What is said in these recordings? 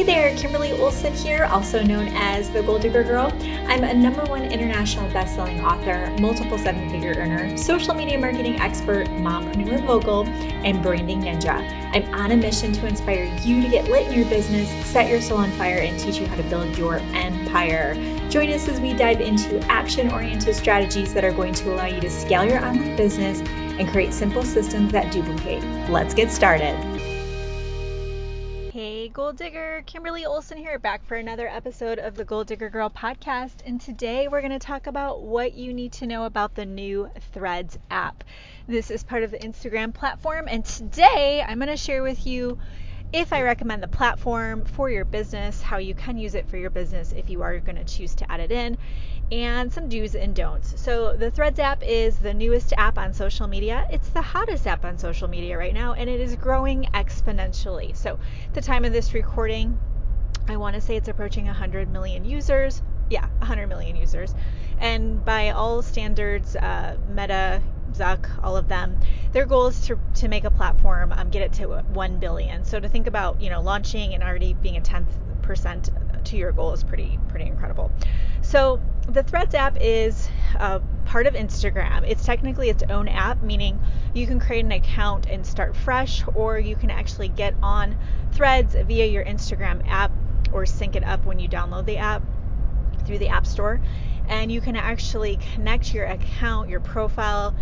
Hey there, Kimberly Olson here, also known as the Goal Digger Girl. I'm a number one international best-selling author, multiple seven-figure earner, social media marketing expert, mompreneur mogul, and branding ninja. I'm on a mission to inspire you to get lit in your business, set your soul on fire, and teach you how to build your empire. Join us as we dive into action-oriented strategies that are going to allow you to scale your online business and create simple systems that duplicate. Let's get started. Goal Digger, Kimberly Olson here, back for another episode of the Goal Digger Girl podcast. And today we're going to talk about what you need to know about the new Threads app. This is part of the Instagram platform, and today I'm going to share with you if I recommend the platform for your business, how you can use it for your business if you are going to choose to add it in, and some do's and don'ts. So, the Threads app is the newest app on social media. It's the hottest app on social media right now, and it is growing exponentially. So, at the time of this recording, I want to say it's approaching 100 million users. Yeah, 100 million users. And by all standards, uh, Meta, Zuck, all of them, their goal is to, to make a platform, um, get it to 1 billion. So to think about, you know, launching and already being a tenth percent to your goal is pretty, pretty incredible. So the Threads app is uh, part of Instagram. It's technically its own app, meaning you can create an account and start fresh, or you can actually get on Threads via your Instagram app or sync it up when you download the app through the App Store. And you can actually connect your account, your profile,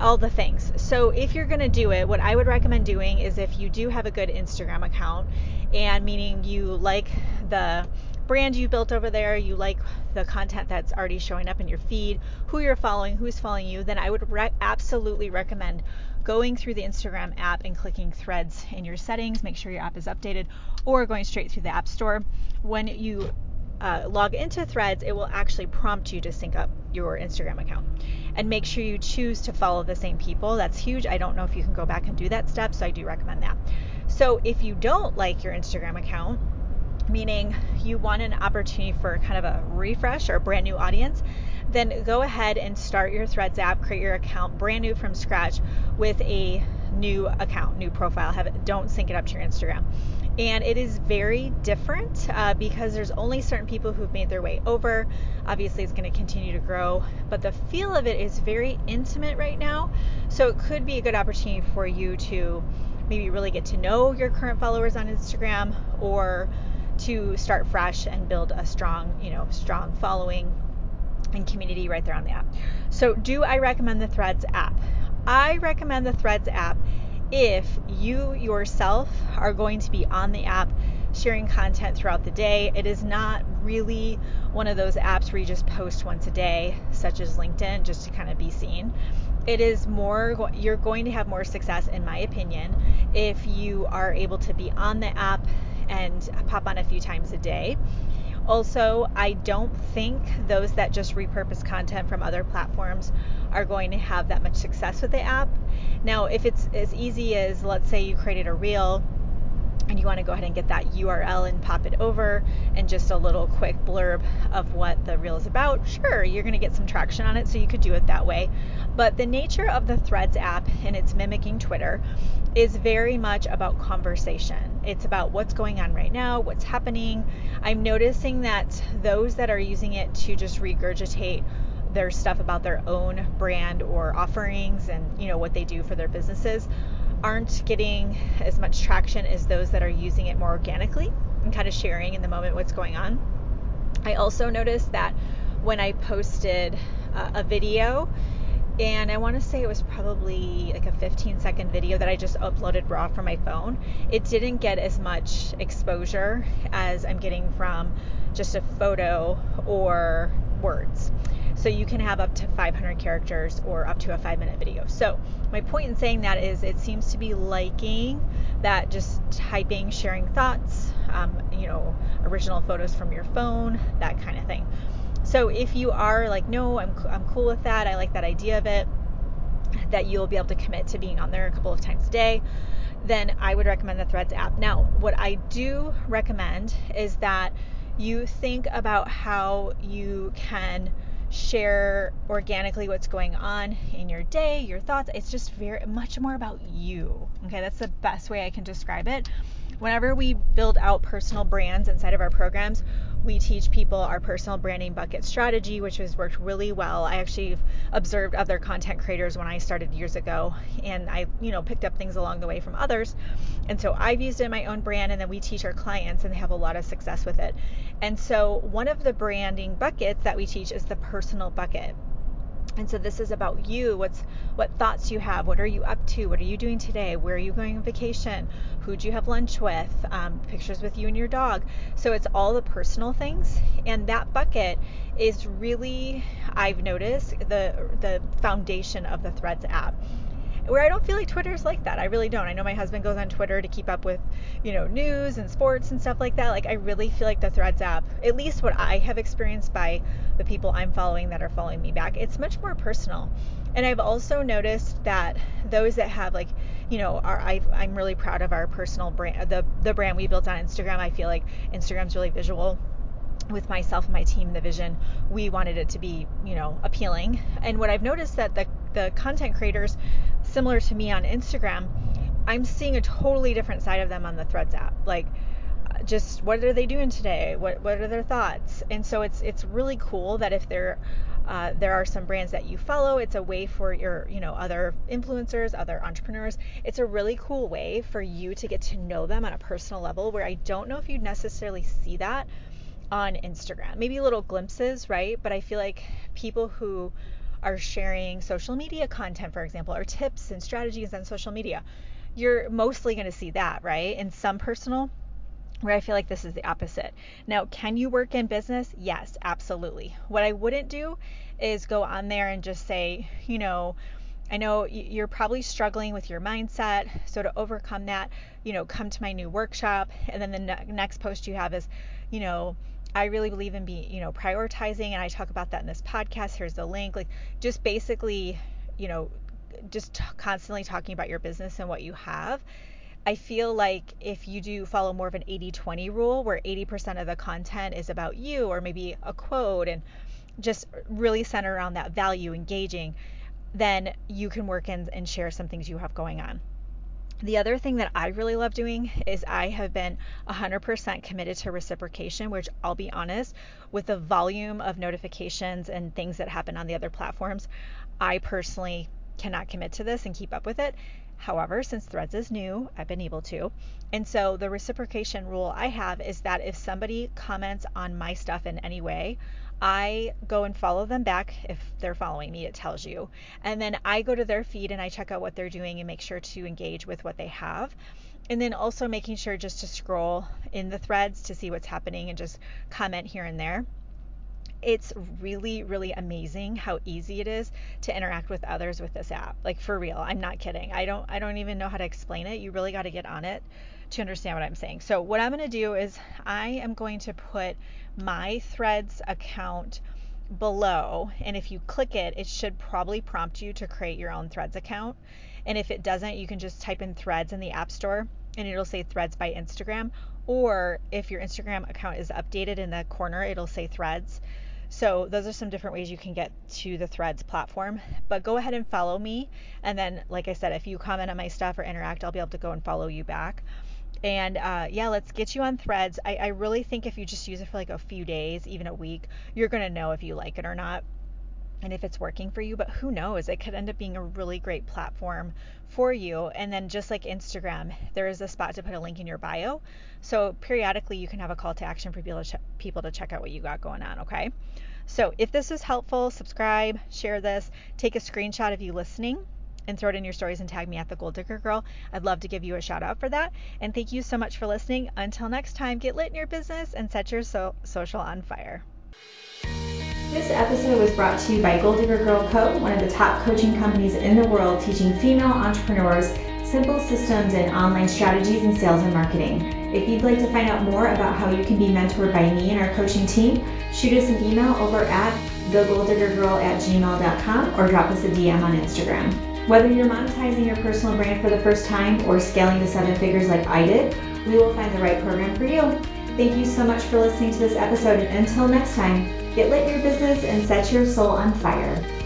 all the things. So if you're going to do it, what I would recommend doing is if you do have a good Instagram account, and meaning you like the brand you built over there, you like the content that's already showing up in your feed, who you're following, who's following you, then I would re- absolutely recommend going through the Instagram app and clicking threads in your settings, make sure your app is updated, or going straight through the App Store. When you uh, log into Threads, it will actually prompt you to sync up your Instagram account. And make sure you choose to follow the same people. That's huge. I don't know if you can go back and do that step, so I do recommend that. So if you don't like your Instagram account, meaning you want an opportunity for kind of a refresh or a brand new audience, then go ahead and start your Threads app, create your account brand new from scratch with a new account, new profile. Have don't sync it up to your Instagram and it is very different uh, because there's only certain people who've made their way over. Obviously, it's going to continue to grow, but the feel of it is very intimate right now. So it could be a good opportunity for you to maybe really get to know your current followers on Instagram or to start fresh and build a strong, you know, strong following and community right there on the app. So, do I recommend the Threads app? I recommend the Threads app if you yourself are going to be on the app sharing content throughout the day. It is not really one of those apps where you just post once a day, such as LinkedIn, just to kind of be seen. It is more, you're going to have more success, in my opinion, if you are able to be on the app and pop on a few times a day. Also, I don't think those that just repurpose content from other platforms are going to have that much success with the app. Now, if it's as easy as, let's say, you created a reel and you want to go ahead and get that URL and pop it over and just a little quick blurb of what the reel is about, sure, you're going to get some traction on it, so you could do it that way. But the nature of the Threads app, and it's mimicking Twitter, is very much about conversation. It's about what's going on right now, what's happening. I'm noticing that those that are using it to just regurgitate their stuff about their own brand or offerings and you know what they do for their businesses aren't getting as much traction as those that are using it more organically and kind of sharing in the moment what's going on. I also noticed that when I posted uh, a video and I want to say it was probably like a 15 second video that I just uploaded raw from my phone. It didn't get as much exposure as I'm getting from just a photo or words. So you can have up to 500 characters or up to a five minute video. So my point in saying that is it seems to be liking that just typing, sharing thoughts, um, you know, original photos from your phone, that kind of thing. So if you are like, no, I'm, I'm cool with that, I like that idea of it, that you'll be able to commit to being on there a couple of times a day, then I would recommend the Threads app. Now, what I do recommend is that you think about how you can share organically what's going on in your day, your thoughts. It's just very much more about you. Okay, that's the best way I can describe it. whenever we build out personal brands inside of our programs, we teach people our personal branding bucket strategy, which has worked really well. I actually observed other content creators when I started years ago, and I, you know, picked up things along the way from others. And so I've used it in my own brand, and then we teach our clients, and they have a lot of success with it. And so one of the branding buckets that we teach is the personal bucket. And so this is about you. What's what thoughts you have? What are you up to? What are you doing today? Where are you going on vacation? Who do you have lunch with? Um, pictures with you and your dog. So it's all the personal things, and that bucket is really I've noticed the the foundation of the Threads app where I don't feel like Twitter is like that. I really don't. I know my husband goes on Twitter to keep up with, you know, news and sports and stuff like that. Like I really feel like the Threads app, at least what I have experienced by the people I'm following that are following me back, it's much more personal. And I've also noticed that those that have like, you know, I, I'm really proud of our personal brand, the the brand we built on Instagram. I feel like Instagram's really visual with myself and my team the vision we wanted it to be you know appealing and what i've noticed that the the content creators similar to me on instagram i'm seeing a totally different side of them on the threads app like just what are they doing today what what are their thoughts and so it's it's really cool that if there uh, there are some brands that you follow it's a way for your you know other influencers other entrepreneurs it's a really cool way for you to get to know them on a personal level where i don't know if you'd necessarily see that on Instagram. Maybe little glimpses, right? But I feel like people who are sharing social media content, for example, or tips and strategies on social media, you're mostly going to see that, right? In some personal, where I feel like this is the opposite. Now, can you work in business? Yes, absolutely. What I wouldn't do is go on there and just say, you know, I know you're probably struggling with your mindset. So to overcome that, you know, come to my new workshop. And then the ne- next post you have is, you know, I really believe in being, you know, prioritizing, and I talk about that in this podcast. Here's the link. Like, just basically, you know, just t- constantly talking about your business and what you have. I feel like if you do follow more of an 80 20 rule where 80% of the content is about you or maybe a quote and just really center around that value engaging, then you can work in and share some things you have going on. The other thing that I really love doing is I have been 100% committed to reciprocation, which I'll be honest, with the volume of notifications and things that happen on the other platforms, I personally cannot commit to this and keep up with it. However, since Threads is new, I've been able to. And so the reciprocation rule I have is that if somebody comments on my stuff in any way, I go and follow them back if they're following me, it tells you. And then I go to their feed and I check out what they're doing and make sure to engage with what they have. And then also making sure just to scroll in the threads to see what's happening and just comment here and there it's really really amazing how easy it is to interact with others with this app. Like for real i'm not kidding. I don't i don't even know how to explain it. You really got to get on it to understand what i'm saying. So what i'm going to do is i am going to put my threads account below and if you click it it should probably prompt you to create your own threads account. And if it doesn't you can just type in threads in the app store and it'll say threads by instagram. Or if your instagram account is updated in the corner it'll say threads so those are some different ways you can get to the Threads platform. But go ahead and follow me. And then, like I said, if you comment on my stuff or interact, I'll be able to go and follow you back. And uh, yeah, let's get you on Threads. I, I really think if you just use it for like a few days, even a week, you're going to know if you like it or not and if it's working for you, but who knows? It could end up being a really great platform for you. And then, just like Instagram, there is a spot to put a link in your bio. So, periodically, you can have a call to action for people to, ch- people to check out what you got going on, okay? So, if this is helpful, subscribe, share this, take a screenshot of you listening. And throw it in your stories and tag me at the Goal Digger Girl. I'd love to give you a shout out for that. And thank you so much for listening. Until next time, get lit in your business and set your so- social on fire. This episode was brought to you by Goal Digger Girl Co., one of the top coaching companies in the world teaching female entrepreneurs simple systems and online strategies in sales and marketing. If you'd like to find out more about how you can be mentored by me and our coaching team, shoot us an email over at thegoaldiggergirl at gmail.com or drop us a DM on Instagram. Whether you're monetizing your personal brand for the first time or scaling to seven figures like I did, we will find the right program for you. Thank you so much for listening to this episode, and until next time, Get lit your business and set your soul on fire.